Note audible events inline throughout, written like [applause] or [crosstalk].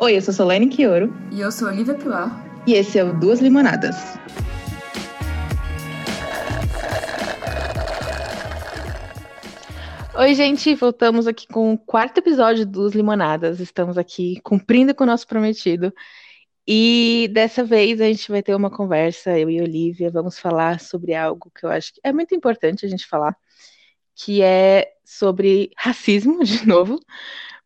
Oi, eu sou Solane Quioro. E eu sou Olivia Pilar. E esse é o Duas Limonadas. Oi, gente, voltamos aqui com o quarto episódio dos Limonadas. Estamos aqui cumprindo com o nosso prometido. E dessa vez a gente vai ter uma conversa, eu e Olivia, vamos falar sobre algo que eu acho que é muito importante a gente falar, que é sobre racismo, [laughs] de novo,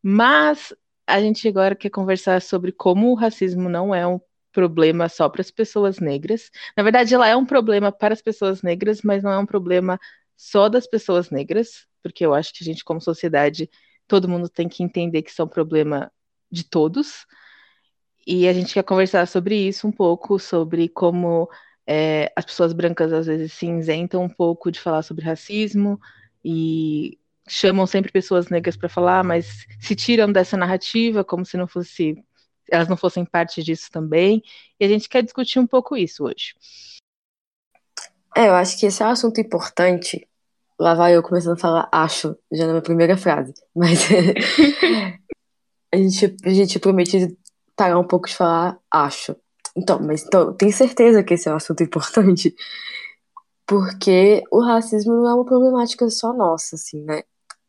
mas a gente agora quer conversar sobre como o racismo não é um problema só para as pessoas negras. Na verdade, ela é um problema para as pessoas negras, mas não é um problema só das pessoas negras, porque eu acho que a gente, como sociedade, todo mundo tem que entender que isso é um problema de todos. E a gente quer conversar sobre isso um pouco, sobre como é, as pessoas brancas às vezes se isentam um pouco de falar sobre racismo e chamam sempre pessoas negras para falar, mas se tiram dessa narrativa como se não fosse elas não fossem parte disso também. E a gente quer discutir um pouco isso hoje. É, eu acho que esse é um assunto importante. Lá vai eu começando a falar acho, já na minha primeira frase. Mas [laughs] a, gente, a gente promete parar um pouco de falar acho. Então, mas então, tem certeza que esse é um assunto importante, porque o racismo não é uma problemática só nossa, assim, né?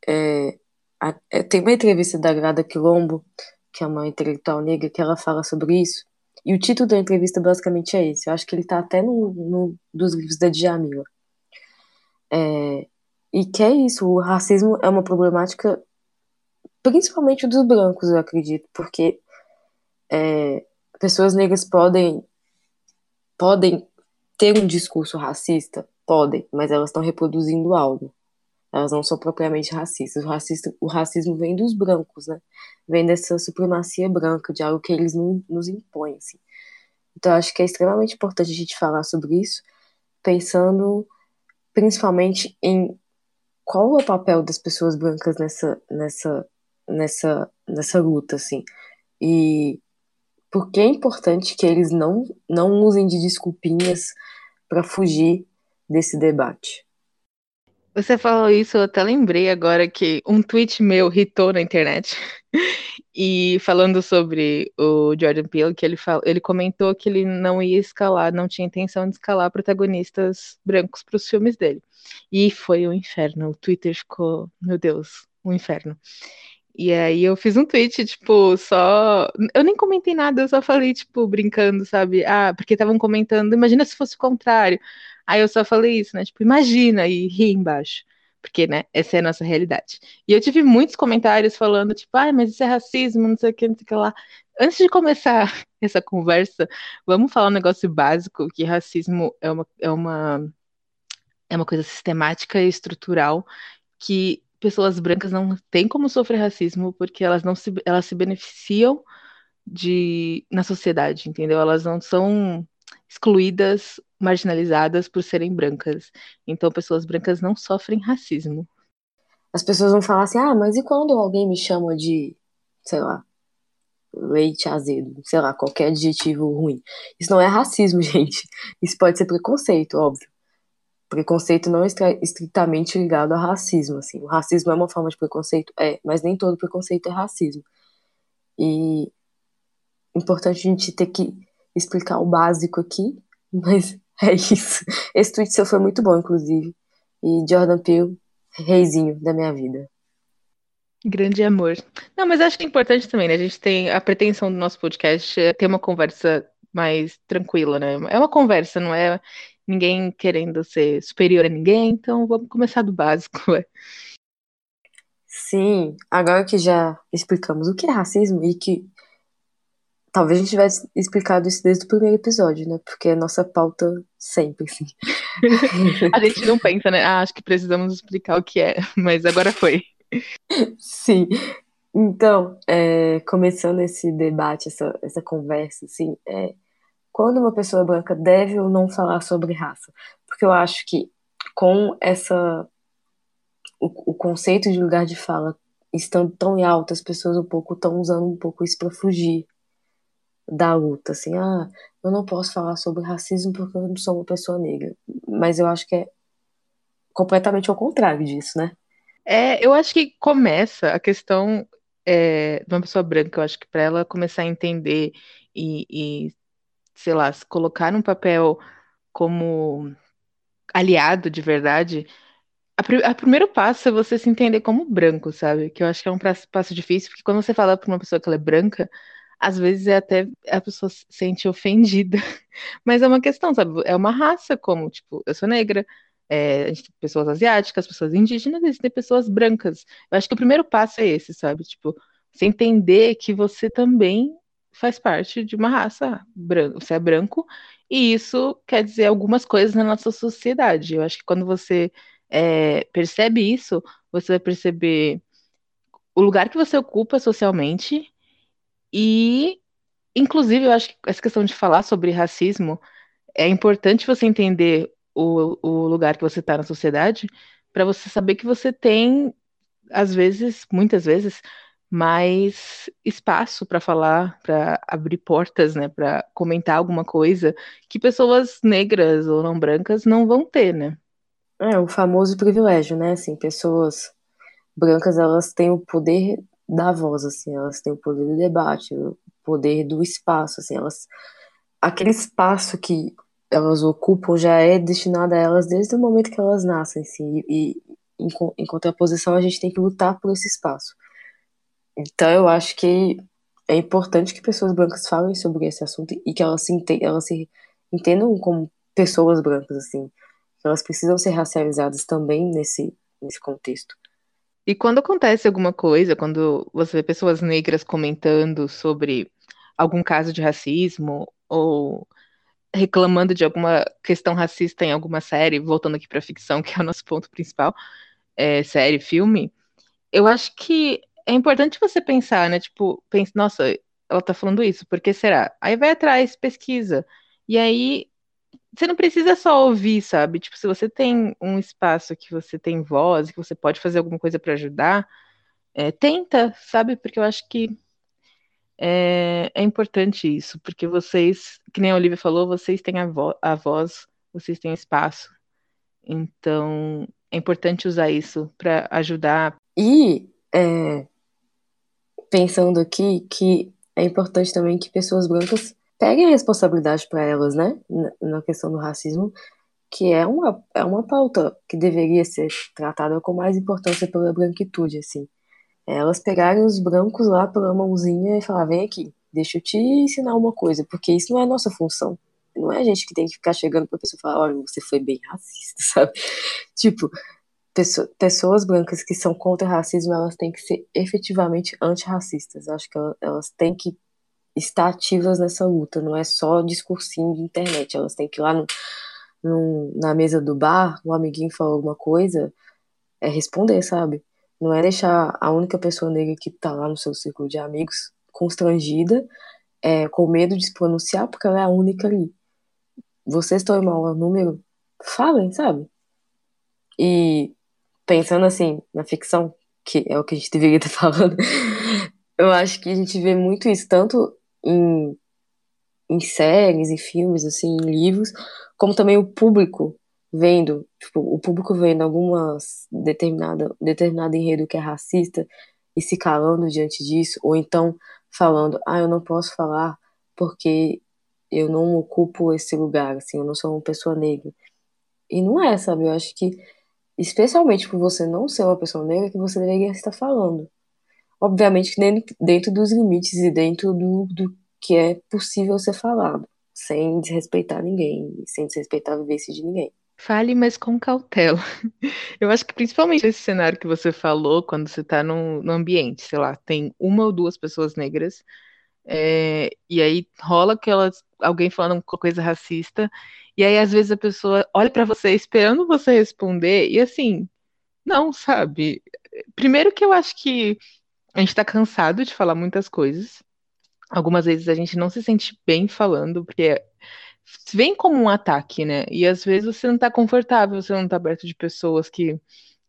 É, a, é, tem uma entrevista da Grada Quilombo, que é uma intelectual negra, que ela fala sobre isso. E o título da entrevista basicamente é esse. Eu acho que ele tá até no, no dos livros da Djamila. É, e que é isso, o racismo é uma problemática principalmente dos brancos, eu acredito, porque é, pessoas negras podem podem ter um discurso racista, podem, mas elas estão reproduzindo algo. Elas não são propriamente racistas. O, racista, o racismo vem dos brancos, né? Vem dessa supremacia branca, de algo que eles nos impõem, assim. Então, acho que é extremamente importante a gente falar sobre isso, pensando principalmente em qual é o papel das pessoas brancas nessa, nessa, nessa, nessa luta, assim. E por que é importante que eles não, não usem de desculpinhas para fugir desse debate. Você falou isso, eu até lembrei agora que um tweet meu hitou na internet. [laughs] e falando sobre o Jordan Peele, que ele, fala, ele comentou que ele não ia escalar, não tinha intenção de escalar protagonistas brancos para os filmes dele. E foi um inferno. O Twitter ficou, meu Deus, um inferno. E aí eu fiz um tweet, tipo, só. Eu nem comentei nada, eu só falei, tipo, brincando, sabe? Ah, porque estavam comentando, imagina se fosse o contrário. Aí eu só falei isso, né? Tipo, imagina e ri embaixo. Porque, né, essa é a nossa realidade. E eu tive muitos comentários falando, tipo, ai, ah, mas isso é racismo, não sei o que, não sei o que lá. Antes de começar [laughs] essa conversa, vamos falar um negócio básico, que racismo é uma, é uma, é uma coisa sistemática e estrutural que pessoas brancas não têm como sofrer racismo porque elas não se, elas se beneficiam de na sociedade, entendeu? Elas não são excluídas, marginalizadas por serem brancas. Então, pessoas brancas não sofrem racismo. As pessoas vão falar assim: ah, mas e quando alguém me chama de, sei lá, leite azedo, sei lá, qualquer adjetivo ruim? Isso não é racismo, [laughs] gente. Isso pode ser preconceito, óbvio preconceito não é estritamente ligado a racismo, assim. O racismo é uma forma de preconceito? É, mas nem todo preconceito é racismo. E importante a gente ter que explicar o básico aqui, [laughs] mas é isso. Esse tweet seu foi muito bom, inclusive. E Jordan Peele, reizinho da minha vida. Grande amor. Não, mas acho que é importante também, né? A gente tem a pretensão do nosso podcast é ter uma conversa mais tranquila, né? É uma conversa, não é ninguém querendo ser superior a ninguém, então vamos começar do básico. [laughs] Ué. Sim, agora que já explicamos o que é racismo e que talvez a gente tivesse explicado isso desde o primeiro episódio, né? Porque é nossa pauta sempre, assim. [laughs] a gente não pensa, né? Ah, acho que precisamos explicar o que é, [laughs] mas agora foi. Sim. Então, é, começando esse debate, essa, essa conversa, assim, é, quando uma pessoa branca deve ou não falar sobre raça. Porque eu acho que com essa o, o conceito de lugar de fala estando tão em alta, as pessoas um pouco estão usando um pouco isso para fugir da luta, assim, ah, eu não posso falar sobre racismo porque eu não sou uma pessoa negra. Mas eu acho que é completamente ao contrário disso, né? É, eu acho que começa a questão é, de uma pessoa branca, eu acho que para ela começar a entender e, e, sei lá, se colocar num papel como aliado de verdade, a, pr a primeiro passo é você se entender como branco, sabe? Que eu acho que é um passo difícil, porque quando você fala para uma pessoa que ela é branca, às vezes é até a pessoa se sente ofendida. [laughs] Mas é uma questão, sabe? É uma raça, como, tipo, eu sou negra, é, a gente tem pessoas asiáticas, pessoas indígenas, existem pessoas brancas. Eu acho que o primeiro passo é esse, sabe? Tipo, você entender que você também faz parte de uma raça branca, você é branco, e isso quer dizer algumas coisas na nossa sociedade. Eu acho que quando você é, percebe isso, você vai perceber o lugar que você ocupa socialmente e, inclusive, eu acho que essa questão de falar sobre racismo é importante você entender o, o lugar que você está na sociedade para você saber que você tem, às vezes, muitas vezes, mais espaço para falar, para abrir portas, né, para comentar alguma coisa que pessoas negras ou não brancas não vão ter, né? É o famoso privilégio, né? Assim, pessoas brancas elas têm o poder da voz, assim, elas têm o poder do debate, o poder do espaço, assim, elas aquele espaço que elas ocupam já é destinado a elas desde o momento que elas nascem, assim, e, em, em contraposição a gente tem que lutar por esse espaço. Então eu acho que é importante que pessoas brancas falem sobre esse assunto e que elas se, elas se entendam como pessoas brancas, assim, elas precisam ser racializadas também nesse, nesse contexto. E quando acontece alguma coisa, quando você vê pessoas negras comentando sobre algum caso de racismo ou reclamando de alguma questão racista em alguma série, voltando aqui para ficção, [laughs] que é o nosso ponto principal, é, série, filme, eu acho que é importante você pensar, né? Tipo, pensa, nossa, ela tá falando isso, por que será? Aí vai atrás, pesquisa. E aí você não precisa só ouvir, sabe? Tipo, se você tem um espaço que você tem voz, que você pode fazer alguma coisa para ajudar, é, tenta, sabe? Porque eu acho que é, é, importante isso, porque vocês, que nem a Olivia falou, vocês têm a, vo a voz, vocês têm espaço. Então, é importante usar isso para ajudar. E é, pensando aqui que é importante também que pessoas brancas peguem a responsabilidade para elas, né, na questão do racismo, que é uma, é uma pauta que deveria ser tratada com mais importância pela branquitude, assim. É elas pegarem os brancos lá pela mãozinha e falar, vem aqui, deixa eu te ensinar uma coisa, porque isso não é nossa função. Não é a gente que tem que ficar chegando pra pessoa e falar, olha, você foi bem racista, [laughs] sabe? Tipo, pessoas brancas que são contra o racismo, elas têm que ser efetivamente antirracistas. Acho que elas têm que estar ativas nessa luta, não é só discursinho de internet, elas têm que ir lá no, no, na mesa do bar, o amiguinho falou alguma coisa, é responder, sabe? Não é deixar a única pessoa negra que tá lá no seu círculo de amigos constrangida, é, com medo de se pronunciar, porque ela é a única ali. Vocês estão em maior número, falem, sabe? E pensando assim, na ficção, que é o que a gente [laughs] deveria estar falando, eu acho que a gente vê muito isso, tanto em, em séries, em filmes, assim, em livros, como também o público vendo, tipo, o público vendo algumas determinada, determinado enredo que é racista e se calando diante disso, ou então falando, ah, eu não posso falar porque eu não ocupo esse lugar, assim, eu não sou uma pessoa negra. E não é, sabe? Eu acho que, especialmente por você não ser uma pessoa negra, que você deveria estar falando. Obviamente que dentro dos limites e dentro do, do que é possível ser falado, sem desrespeitar ninguém, sem desrespeitar a vivência de ninguém. Fale, mas com cautela. [laughs] Eu acho que principalmente esse cenário que você falou, quando você está no, no ambiente, sei lá, tem uma ou duas pessoas negras, é, e aí rola aquelas, alguém falando uma coisa racista, e aí às vezes a pessoa olha para você esperando você responder, e assim, não, sabe? Primeiro que eu acho que a gente está cansado de falar muitas coisas. Algumas vezes a gente não se sente bem falando, porque vem como um ataque, né? E às vezes você não tá confortável, você não tá perto de pessoas que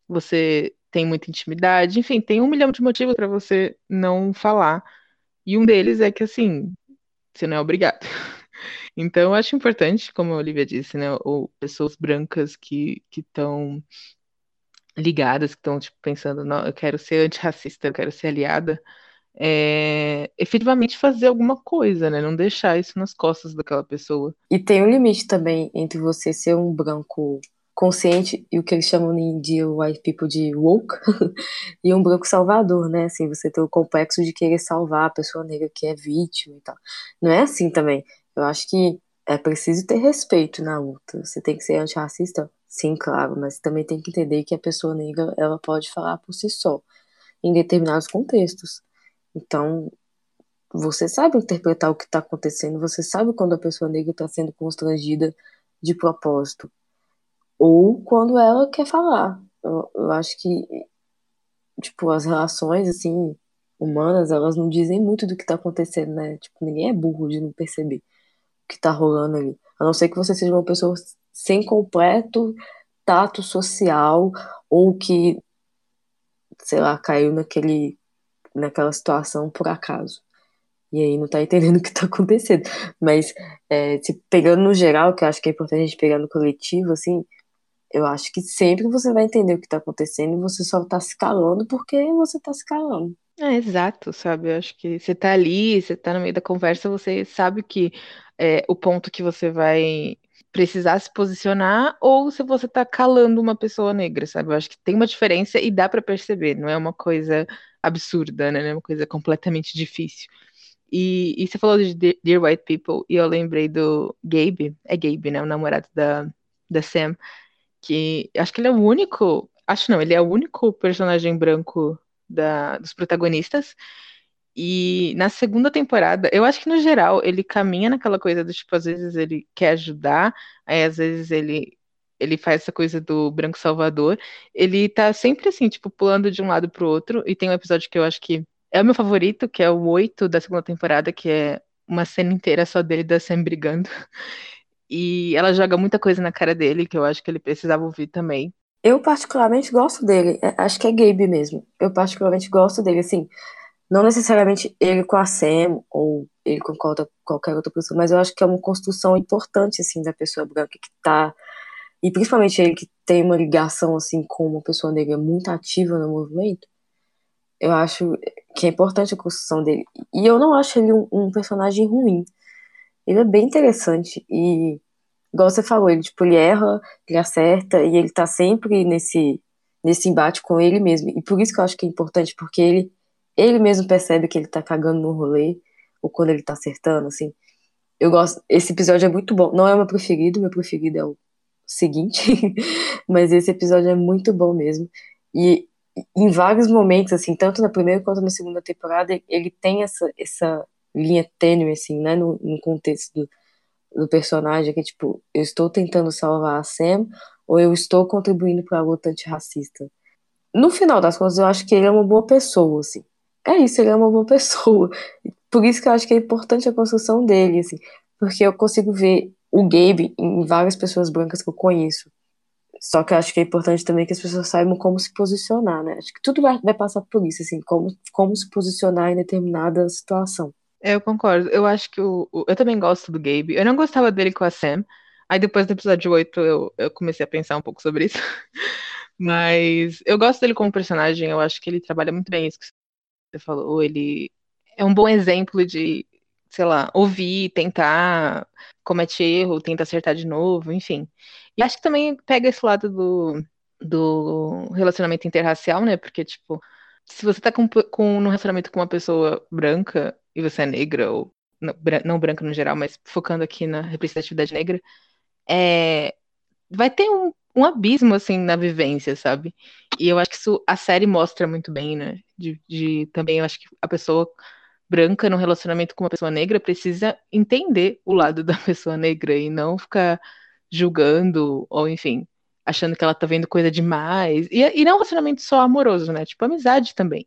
você tem muita intimidade, enfim, tem um milhão de motivos para você não falar. E um deles é que assim, você não é obrigado. [laughs] Então, eu acho importante, como a Olivia disse, né, ou pessoas brancas que estão ligadas, que estão tipo, pensando, não, eu quero ser antirracista, eu quero ser aliada, é, efetivamente fazer alguma coisa, né? Não deixar isso nas costas daquela pessoa. E tem um limite também entre você ser um branco consciente e o que eles chamam de white people de woke [laughs] e um branco salvador, né? Assim, você tem o complexo de querer salvar a pessoa negra que é vítima e tal. Não é assim também. Eu acho que é preciso ter respeito na luta. Você tem que ser antirracista? Sim, claro, mas também tem que entender que a pessoa negra, ela pode falar por si só, em determinados contextos. Então, você sabe interpretar o que está acontecendo, você sabe quando a pessoa negra está sendo constrangida de propósito, ou quando ela quer falar. Eu, eu acho que, tipo, as relações, assim, humanas, elas não dizem muito do que está acontecendo, né? Tipo, ninguém é burro de não perceber que está rolando ali. A não ser que você seja uma pessoa sem completo tato social ou que, sei lá, caiu naquele naquela situação por acaso. E aí não tá [laughs] entendendo o que tá acontecendo. Mas, é, se pegando no geral, que eu acho que é importante a gente pegar no coletivo, assim, eu acho que sempre você vai entender o que tá acontecendo e você só tá se calando porque você tá se calando. É, exato, sabe? Eu acho que você tá ali, você tá no meio da conversa, você sabe que é, o ponto que você vai precisar se posicionar ou se você tá calando uma pessoa negra, sabe? Eu acho que tem uma diferença e dá para perceber, não é uma coisa absurda, né? Não é uma coisa completamente difícil. E, e você falou de Dear White People e eu lembrei do Gabe, é Gabe, né? O namorado da, da Sam, que acho que ele é o único, acho não, ele é o único personagem branco da, dos protagonistas. E na segunda temporada, eu acho que no geral ele caminha naquela coisa do tipo, às vezes ele quer ajudar, aí às vezes ele ele faz essa coisa do branco salvador. Ele tá sempre assim, tipo, pulando de um lado pro outro. E tem um episódio que eu acho que é o meu favorito, que é o 8 da segunda temporada, que é uma cena inteira só dele da Sam brigando. E ela joga muita coisa na cara dele, que eu acho que ele precisava ouvir também. Eu particularmente gosto dele. É, acho que é Gabe mesmo. Eu particularmente gosto dele, assim. Não necessariamente ele com a Sam ou ele com qualquer outra pessoa, mas eu acho que é uma construção importante, assim, da pessoa branca que tá. E principalmente ele que tem uma ligação, assim, com uma pessoa negra muito ativa no movimento. Eu acho que é importante a construção dele. E eu não acho ele um, um personagem ruim. Ele é bem interessante. E, igual você falou, ele, tipo, ele erra, ele acerta, e ele tá sempre nesse, nesse embate com ele mesmo. E por isso que eu acho que é importante, porque ele ele mesmo percebe que ele tá cagando no rolê, ou quando ele tá acertando, assim. Eu gosto. Esse episódio é muito bom. Não é o meu preferido, meu preferido é o seguinte, [laughs] mas esse episódio é muito bom mesmo. E em vários momentos, assim, tanto na primeira quanto na segunda temporada, ele tem essa, essa linha tênue, assim, né, no, no contexto do, do personagem, que é tipo, eu estou tentando salvar a Sam ou eu estou contribuindo para a luta antirracista. No final das contas, eu acho que ele é uma boa pessoa, assim é isso, ele é uma boa [laughs] pessoa. Por isso que eu acho que é importante a construção dele, assim, porque eu consigo ver o Gabe em várias pessoas brancas que eu conheço. Só que eu acho que é importante também que as pessoas saibam como se posicionar, né? Acho que tudo vai, vai passar por isso, assim, como, como se posicionar em determinada situação. É, eu concordo. Eu acho que o, o, eu também gosto do Gabe. Eu não gostava dele com a Sam. Aí depois do episódio 8 eu, eu comecei a pensar um pouco sobre isso. [laughs] Mas eu gosto dele como personagem. Eu acho que ele trabalha muito bem isso que você falou, ele é um bom exemplo de, sei lá, ouvir, tentar, comete erro, tenta acertar de novo, enfim. E acho que também pega esse lado do, do relacionamento interracial, né? Porque, tipo, se você tá com, com, num relacionamento com uma pessoa branca e você é negra, ou não, não branca no geral, mas focando aqui na representatividade negra, é, vai ter um, um abismo, assim, na vivência, sabe? E eu acho que isso a série mostra muito bem, né? De, de também, eu acho que a pessoa branca no relacionamento com uma pessoa negra precisa entender o lado [laughs] da pessoa negra e não ficar julgando, ou enfim, achando que ela tá vendo coisa demais. E, e não um relacionamento só amoroso, né? Tipo, amizade também.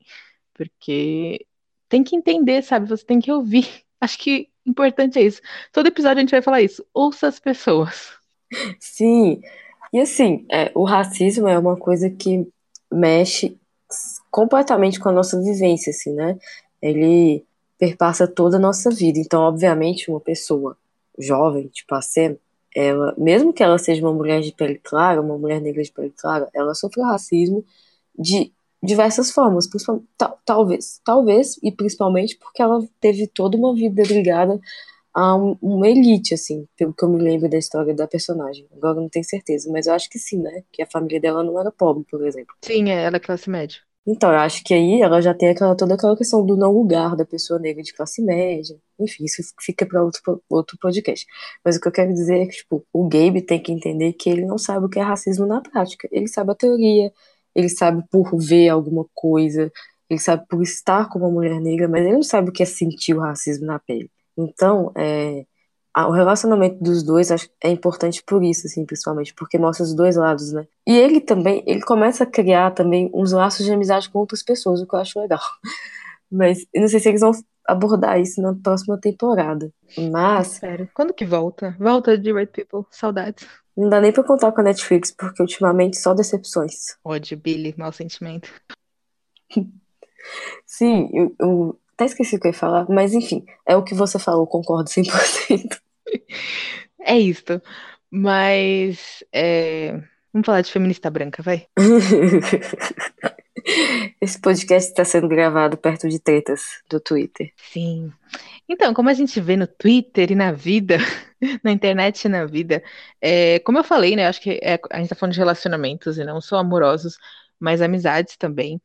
Porque tem que entender, sabe? Você tem que ouvir. [laughs] Acho que importante é isso. Todo episódio a gente vai falar isso. Ouça as pessoas. Sim, e assim, é, o racismo é uma coisa que mexe completamente com a nossa vivência, assim, né? Ele perpassa toda a nossa vida. Então, obviamente, uma pessoa jovem, tipo a Sam, ela, mesmo que ela seja uma mulher de pele clara, uma mulher negra de pele clara, ela sofre racismo de diversas formas, talvez, talvez e principalmente porque ela teve toda uma vida ligada a um, uma elite, assim, pelo que eu me lembro da história da personagem. Agora não tenho certeza, mas eu acho que sim, né? Que a família dela não era pobre, por exemplo. Sim, é, ela é classe média. Então, eu acho que aí ela já tem aquela, toda aquela questão do não lugar da pessoa negra de classe média. Enfim, isso fica para outro, outro podcast. Mas o que eu quero dizer é que, tipo, o Gabe tem que entender que ele não sabe o que é racismo na prática. Ele sabe a teoria, ele sabe por ver alguma coisa, ele sabe por estar com uma mulher negra, mas ele não sabe o que é sentir o racismo na pele. Então, é, o relacionamento dos dois é importante por isso, assim, principalmente, porque mostra os dois lados, né? E ele também, ele começa a criar também uns laços de amizade com outras pessoas, o que eu acho legal. [laughs] Mas eu não sei se eles vão abordar isso na próxima temporada. Mas. Sério, quando que volta? Volta de Red People, saudades. Não dá nem pra contar com a Netflix, porque ultimamente só decepções. Ódio, Billy, mau sentimento. [laughs] Sim, eu, eu até esqueci o que eu ia falar, mas enfim, é o que você falou, concordo 100%. [laughs] É isso. Mas. É... Vamos falar de feminista branca, vai? [laughs] Esse podcast está sendo gravado perto de tretas do Twitter. Sim. Então, como a gente vê no Twitter e na vida, [laughs] na internet e na vida, é, como eu falei, né? Acho que é, a gente está falando de relacionamentos e não só amorosos, mas amizades também.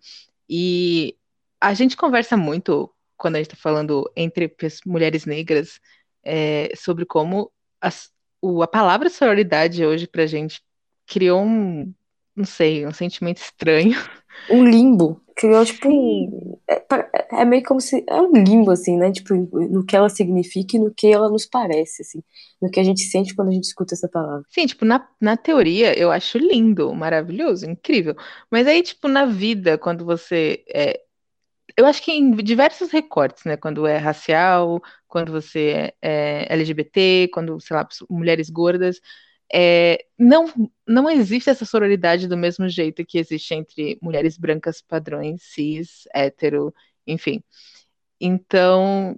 E a gente conversa muito quando a gente está falando entre mulheres negras é, sobre como as, o, a palavra sororidade hoje pra gente criou um, não sei, um sentimento estranho. [laughs] Um limbo. Criou, tipo, é, é, meio como se. É um limbo, assim, né? Tipo, no que ela significa e no que ela nos parece, assim. No que a gente sente quando a gente escuta essa palavra. Sim, tipo, na, na teoria eu acho lindo, maravilhoso, incrível. Mas aí, tipo, na vida, quando você é, eu acho que em diversos recortes, né? Quando é racial, quando você é, é LGBT, quando, sei lá, mulheres gordas, é, não, não existe essa sororidade do mesmo jeito que existe entre mulheres brancas padrões, cis, hétero, enfim. Então,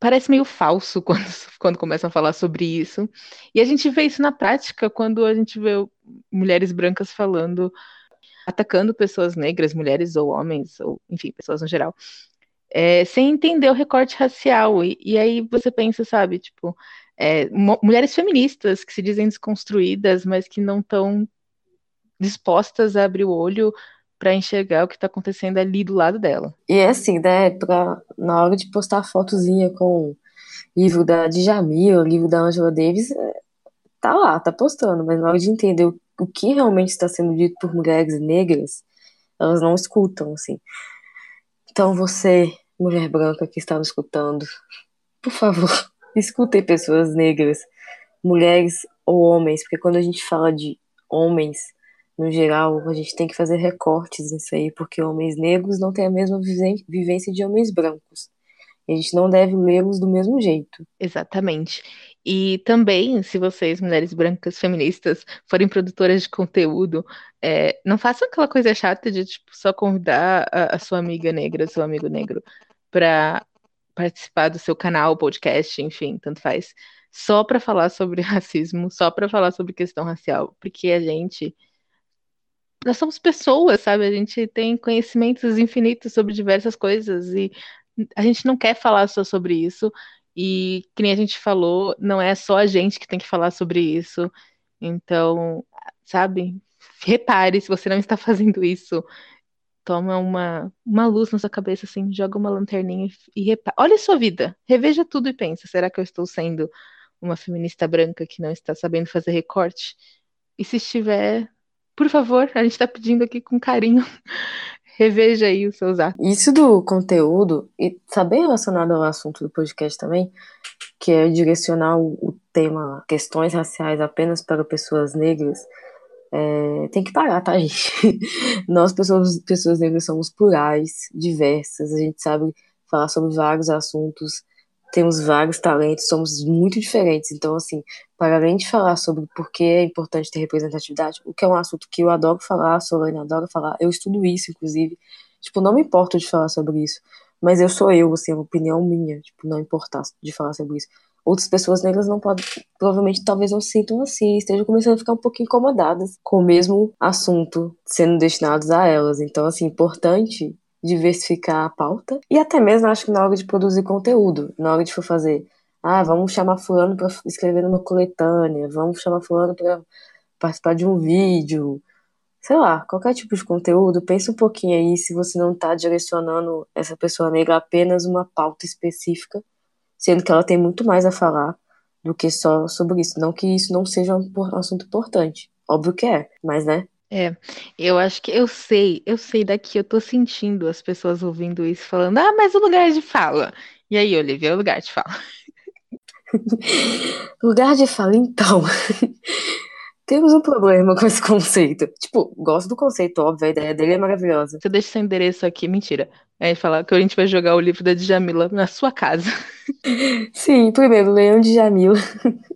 parece meio falso [laughs] quando, quando começam a falar sobre isso. E a gente vê isso na prática quando a gente vê mulheres brancas falando atacando pessoas negras, mulheres ou homens, ou enfim, pessoas no geral, é, sem entender o recorte racial. E, e aí você pensa, sabe, tipo, é, mulheres feministas que se dizem desconstruídas, mas que não estão dispostas a abrir o olho para enxergar o que está acontecendo ali do lado dela. E é assim, né, pra, na hora de postar fotozinha com livro da Djamila, livro da Angela Davis, é, tá lá, tá postando, mas na hora de entender o o que realmente está sendo dito por mulheres negras, elas não escutam, assim. Então você, mulher branca que está nos escutando, por favor, [laughs] escutem pessoas negras, mulheres ou homens, porque quando a gente fala de homens, no geral, a gente tem que fazer recortes nisso aí, porque homens negros não têm a mesma vivência de homens brancos. A gente não deve lê-los do mesmo jeito. Exatamente. E também, se vocês, mulheres brancas feministas, forem produtoras de conteúdo, é, não façam aquela coisa chata de tipo, só convidar a, a sua amiga negra, seu amigo negro, para participar do seu canal, podcast, enfim, tanto faz, só para falar sobre [laughs] racismo, só para falar sobre questão racial, porque a gente nós somos pessoas, sabe? A gente tem conhecimentos infinitos sobre diversas coisas e a gente não quer falar só sobre isso. E, que nem a gente falou, não é só a gente que tem que falar sobre isso. Então, sabe? Repare se você não está [laughs] fazendo isso. Toma uma, uma luz na sua cabeça, assim, joga uma lanterninha e, repare. Olha a sua vida, reveja tudo e pensa: será que eu estou sendo uma feminista branca que não está sabendo fazer recorte? E se estiver, por favor, a gente está pedindo aqui com carinho reveja aí os seus atos. Isso do conteúdo, e tá bem relacionado ao assunto do podcast também, que é direcionar o, tema questões raciais apenas para pessoas negras, é, tem que parar, tá, [laughs] gente? Nós, pessoas, pessoas negras, somos plurais, diversas, a gente sabe falar sobre vários assuntos temos vários talentos, somos muito diferentes. Então, assim, para além de falar sobre por que é importante ter representatividade, o que é um assunto que eu adoro falar, a Solane adora falar, eu estudo isso, inclusive. Tipo, não me importo de falar sobre isso, mas eu sou eu, assim, é uma opinião minha, tipo, não importar de falar sobre isso. outras pessoas negras não podem, provavelmente talvez não se sintam assim, estejam começando a ficar um pouco incomodadas com o mesmo assunto sendo destinados a elas. Então, assim, importante diversificar a pauta e até mesmo acho que na hora de produzir conteúdo, na hora de for fazer, ah, vamos chamar fulano para escrever numa coletânea, vamos chamar fulano para participar de um vídeo, sei lá, qualquer tipo de conteúdo, pensa um pouquinho aí se você não está direcionando essa pessoa negra apenas uma pauta específica, sendo que ela tem muito mais a falar do que só sobre isso. Não que isso não seja um assunto importante. Óbvio que é, mas né? É, eu acho que eu sei, eu sei daqui, eu tô sentindo as pessoas ouvindo isso falando, ah, mas o lugar de fala. E aí, Olivia, o lugar de fala. [laughs] lugar de fala, então. Temos um problema com esse [laughs] conceito. Tipo, gosto do conceito, óbvio, a ideia dele é maravilhosa. Você deixa seu endereço aqui, mentira. Aí falar que a gente vai jogar o livro da Djamila na sua casa. [laughs] Sim, primeiro, leiam Djamila.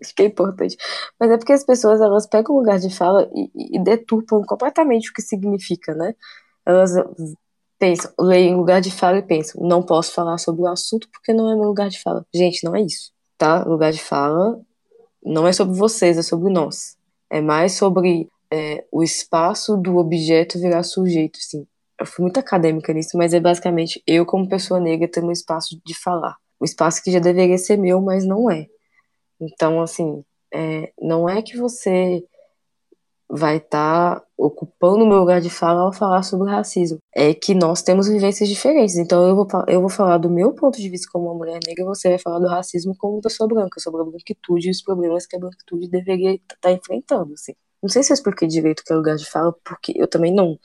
Acho [laughs] que é importante. Mas é porque as pessoas, elas pegam o lugar de fala e, e deturpam completamente o que significa, né? Elas pensam, leem lugar de fala e pensam, não posso falar sobre o assunto porque não é meu lugar de fala. Gente, não é isso, tá? Lugar de fala não é sobre vocês, é sobre nós. É mais sobre é, o espaço do objeto virar sujeito, assim. Eu fui muito acadêmica nisso, mas é basicamente eu, como pessoa negra, ter um espaço de falar. Um espaço que já deveria ser meu, mas não é. Então, assim, é, não é que você vai estar tá ocupando o meu lugar de fala ao falar sobre racismo. É que nós temos vivências diferentes. Então eu vou, eu vou falar do meu ponto de vista como uma mulher negra, você vai falar do racismo como pessoa branca, sobre a branquitude e os problemas que a branquitude deveria estar tá enfrentando. Assim. Não sei se eu expliquei direito o que é lugar de fala, porque eu também não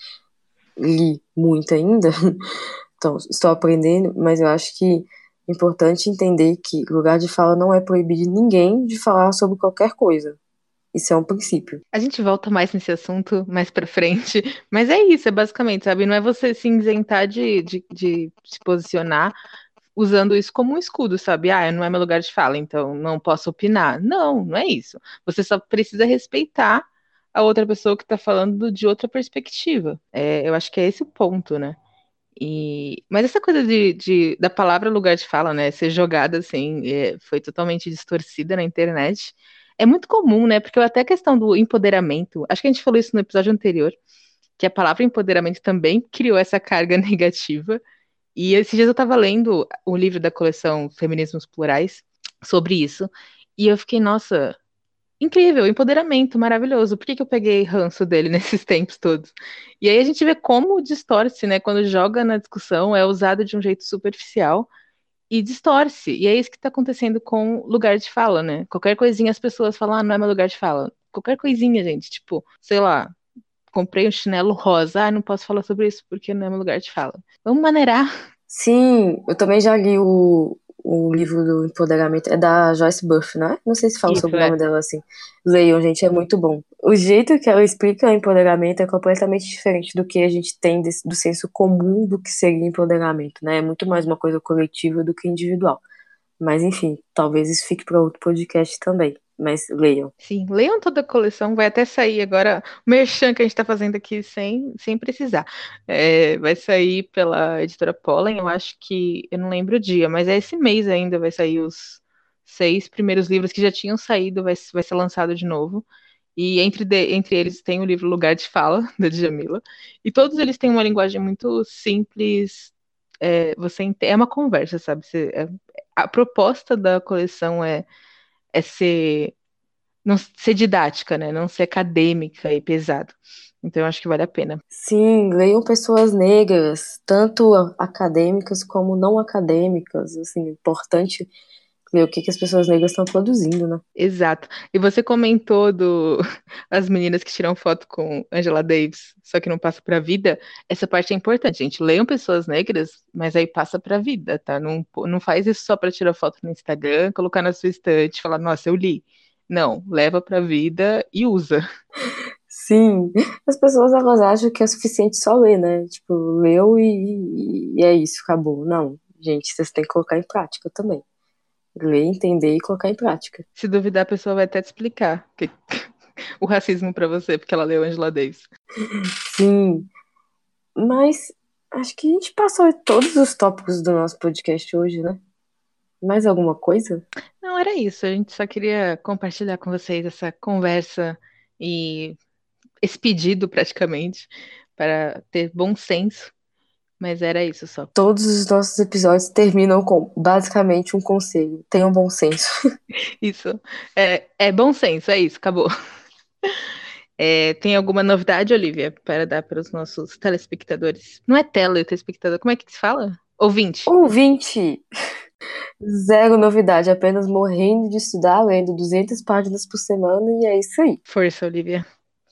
li muito ainda. [laughs] Então, estou aprendendo, mas eu acho que é importante entender que lugar de fala não é proibir ninguém de falar sobre qualquer coisa. Isso é um princípio. A gente volta mais nesse assunto mais pra frente, [laughs] mas é isso, é basicamente, sabe? Não é você se isentar de, de, de se posicionar usando isso como um escudo, sabe? Ah, não é meu lugar de fala, então não posso opinar. Não, não é isso. Você só precisa respeitar a outra pessoa que está falando de outra perspectiva. É, eu acho que é esse o ponto, né? E, mas essa coisa de, de, da palavra lugar de fala, né, ser jogada assim, é, foi totalmente distorcida na internet é muito comum, né? Porque até a questão do empoderamento, acho que a gente falou isso no episódio anterior, que a palavra empoderamento também criou essa carga [laughs] negativa. E esses dias eu estava lendo o livro da coleção Feminismos Plurais sobre isso, e eu fiquei, nossa, incrível, empoderamento, maravilhoso. Por que, que eu peguei ranço dele [laughs] nesses tempos todos? E aí a gente vê como distorce, né? Quando joga na discussão, é usado de um jeito superficial e distorce. E é isso que está acontecendo com lugar de fala, né? Qualquer coisinha as pessoas falam, ah, não é meu lugar de fala. Qualquer coisinha, gente, tipo, sei lá, comprei um chinelo rosa, ah, não posso falar sobre isso porque não é meu lugar de fala. Vamos maneirar. Sim, eu também já li o, o livro do empoderamento. É da Joyce Buff, né? Não sei se fala Isso, sobre é. o nome dela assim. Leiam, gente, é muito bom. O jeito que ela explica o empoderamento é completamente diferente do que a gente tem desse, do senso comum do que seria empoderamento, né? É muito mais uma coisa coletiva do que individual. Mas enfim, talvez isso fique para outro podcast também mas leiam. Sim, leiam toda a coleção, vai até sair agora o merchan que a gente está fazendo aqui sem, sem precisar. É, vai sair pela editora Pollen, eu acho que, eu não lembro o dia, mas é esse mês ainda vai sair os seis primeiros livros que já tinham saído, vai, vai ser lançado de novo. E entre, de, entre eles tem o livro Lugar de Fala, [laughs] da Djamila. E todos eles têm uma linguagem muito simples. É, você é uma conversa, sabe? Você, é, a proposta da coleção é é ser não ser didática, né? Não ser acadêmica e pesado. Então eu acho que vale a pena. Sim, leiam pessoas negras, tanto acadêmicas como não acadêmicas, assim, importante ver o que, que as pessoas negras estão produzindo, né? Exato. E você comentou do [laughs] as meninas que tiram foto com Angela Davis, só que não passa para a vida. Essa parte é importante, gente. Leiam pessoas negras, mas aí passa para a vida, tá? Não, não faz isso só para tirar foto no Instagram, colocar na sua estante, falar, nossa, eu li. Não, leva para a vida e usa. [laughs] Sim, as pessoas elas acham que é suficiente só ler, né? Tipo, leu e, e é isso, acabou. Não, gente, vocês têm que colocar em prática também ler, entender e colocar em prática. Se duvidar, a pessoa vai até te explicar que... [laughs] o racismo para você, porque ela leu Angela Davis. Sim, mas acho que a gente passou todos os tópicos do nosso podcast hoje, né? Mais alguma coisa? Não, era isso. A gente só queria compartilhar com vocês essa conversa e esse pedido, praticamente, para ter bom senso. Mas era isso só. Todos os nossos episódios terminam com basicamente um conselho: tenham bom senso. [laughs] Isso. É, é bom senso, é isso, acabou. [laughs] É, tem alguma novidade, Olivia, para dar para os nossos telespectadores? Não é tele, telespectador, como é que se fala? Ouvinte. Ouvinte! Zero novidade, apenas morrendo de estudar, lendo 200 páginas por semana e é isso aí. Força, Olivia.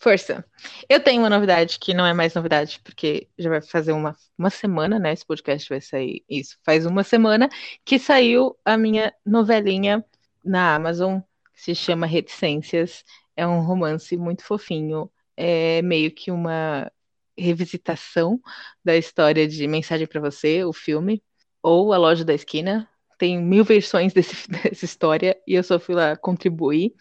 Força. Eu tenho uma novidade que não é mais novidade, porque já vai fazer uma, uma semana, né? Esse podcast vai sair. Isso, faz uma semana que saiu a minha novelinha na Amazon, que se chama Reticências. É um romance muito fofinho. É meio que uma revisitação da história de Mensagem para Você, o filme, ou A Loja da Esquina. Tem mil versões desse, [laughs] dessa história e eu só fui lá contribuir.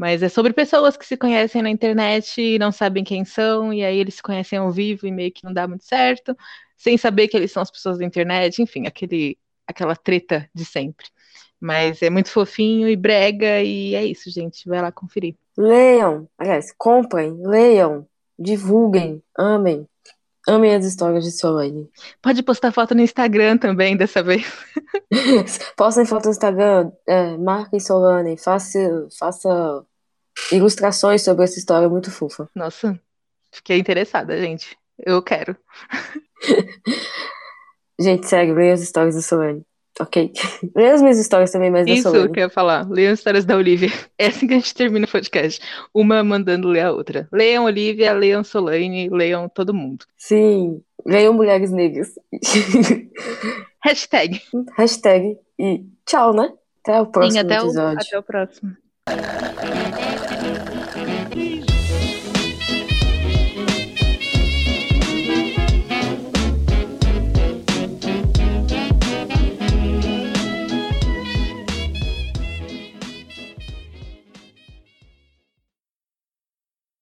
Mas é sobre pessoas que se conhecem na internet e não sabem quem são, e aí eles se conhecem ao vivo e meio que não dá muito certo, sem saber que eles são as pessoas da internet, enfim, aquele, aquela treta de sempre. Mas é muito fofinho e brega, e é isso, gente. Vai lá conferir. Leiam, aliás, comprem, leiam, divulguem, amem. Amem as histórias de Solane. Pode postar foto no Instagram também dessa vez. [laughs] Postem foto no Instagram, é, marquem Solane, faça, faça ilustrações sobre essa história muito fofa. Nossa, fiquei interessada, gente. Eu quero. [laughs] gente, sério, leia as histórias da Solane. Ok. [laughs] Leia as minhas histórias também, mas Isso Solane. que eu ia falar. Leiam as histórias da Olivia. [laughs] É assim que a gente termina o podcast. Uma mandando ler a outra. Leiam Olivia, leiam Solane, leiam todo mundo. Sim, leiam Mulheres Negras. [laughs] Hashtag. Hashtag e tchau, né? Até o próximo Sim, até o, episódio. até o próximo.